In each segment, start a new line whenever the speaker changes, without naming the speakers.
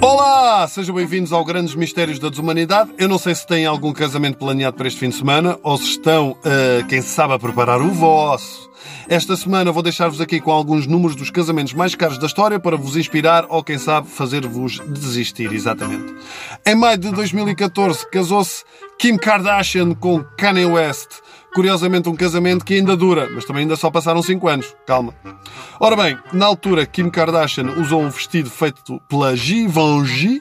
Olá, sejam bem-vindos ao Grandes Mistérios da Desumanidade. Eu não sei se têm algum casamento planeado para este fim de semana ou se estão, uh, quem sabe, a preparar o vosso. Esta semana vou deixar-vos aqui com alguns números dos casamentos mais caros da história para vos inspirar ou, quem sabe, fazer-vos desistir, exatamente. Em maio de 2014 casou-se Kim Kardashian com Kanye West. Curiosamente, um casamento que ainda dura, mas também ainda só passaram 5 anos. Calma. Ora bem, na altura, Kim Kardashian usou um vestido feito pela Givenchy,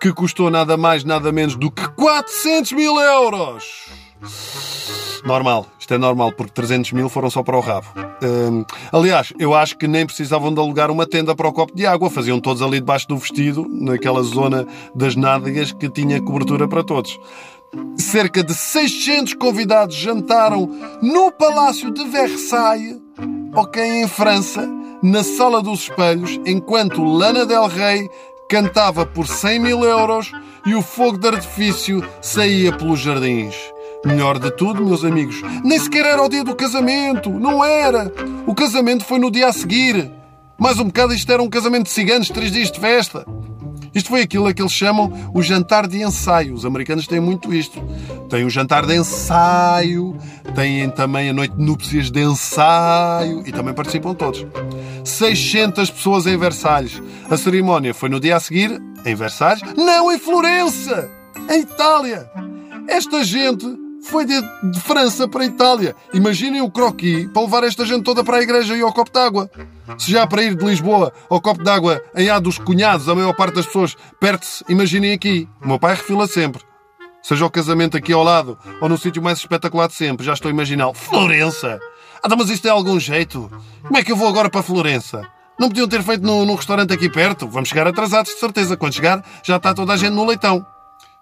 que custou nada mais, nada menos do que 400 mil euros. Normal, isto é normal, porque 300 mil foram só para o rabo. Hum, aliás, eu acho que nem precisavam de alugar uma tenda para o copo de água, faziam todos ali debaixo do vestido, naquela zona das nádegas que tinha cobertura para todos. Cerca de 600 convidados jantaram no Palácio de Versailles, ok, em França, na Sala dos Espelhos, enquanto Lana Del Rey cantava por 100 mil euros e o fogo de artifício saía pelos jardins. Melhor de tudo, meus amigos, nem sequer era o dia do casamento, não era. O casamento foi no dia a seguir. Mais um bocado isto era um casamento de ciganos, três dias de festa. Isto foi aquilo que eles chamam o jantar de ensaio. Os americanos têm muito isto. Têm o jantar de ensaio, têm também a noite de núpcias de ensaio e também participam todos. 600 pessoas em Versalhes. A cerimónia foi no dia a seguir, em Versalhes? Não, em Florença! Em Itália! Esta gente foi de, de, França para a Itália. Imaginem o croquis para levar esta gente toda para a igreja e ao copo d'água. Se já para ir de Lisboa ao copo d'água em A dos Cunhados, a maior parte das pessoas perde-se, imaginem aqui. O meu pai refila sempre. Seja o casamento aqui ao lado ou no sítio mais espetacular de sempre, já estou a imaginar. Florença! Ah, então, mas isto é algum jeito? Como é que eu vou agora para Florença? Não podiam ter feito num, num restaurante aqui perto? Vamos chegar atrasados, de certeza. Quando chegar, já está toda a gente no leitão.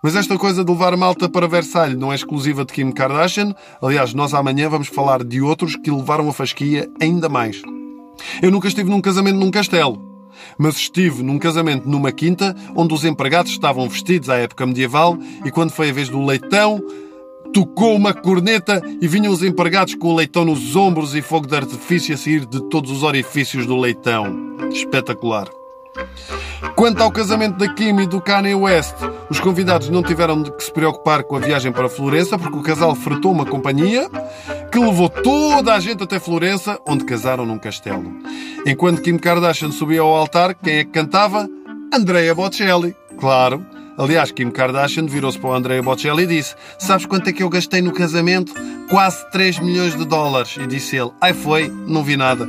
Mas esta coisa de levar malta para Versalhes não é exclusiva de Kim Kardashian. Aliás, nós amanhã vamos falar de outros que levaram a fasquia ainda mais. Eu nunca estive num casamento num castelo. Mas estive num casamento numa quinta onde os empregados estavam vestidos à época medieval e quando foi a vez do leitão, tocou uma corneta e vinham os empregados com o leitão nos ombros e fogo de artifício a sair de todos os orifícios do leitão. Espetacular. Quanto ao casamento da Kim e do Kanye West, os convidados não tiveram de se preocupar com a viagem para Florença, porque o casal fretou uma companhia que levou toda a gente até Florença, onde casaram num castelo. Enquanto Kim Kardashian subia ao altar, quem é que cantava? Andrea Bocelli, claro. Aliás, Kim Kardashian virou-se para o Andrea Bocelli e disse: Sabes quanto é que eu gastei no casamento? Quase 3 milhões de dólares. E disse ele: Ai foi, não vi nada.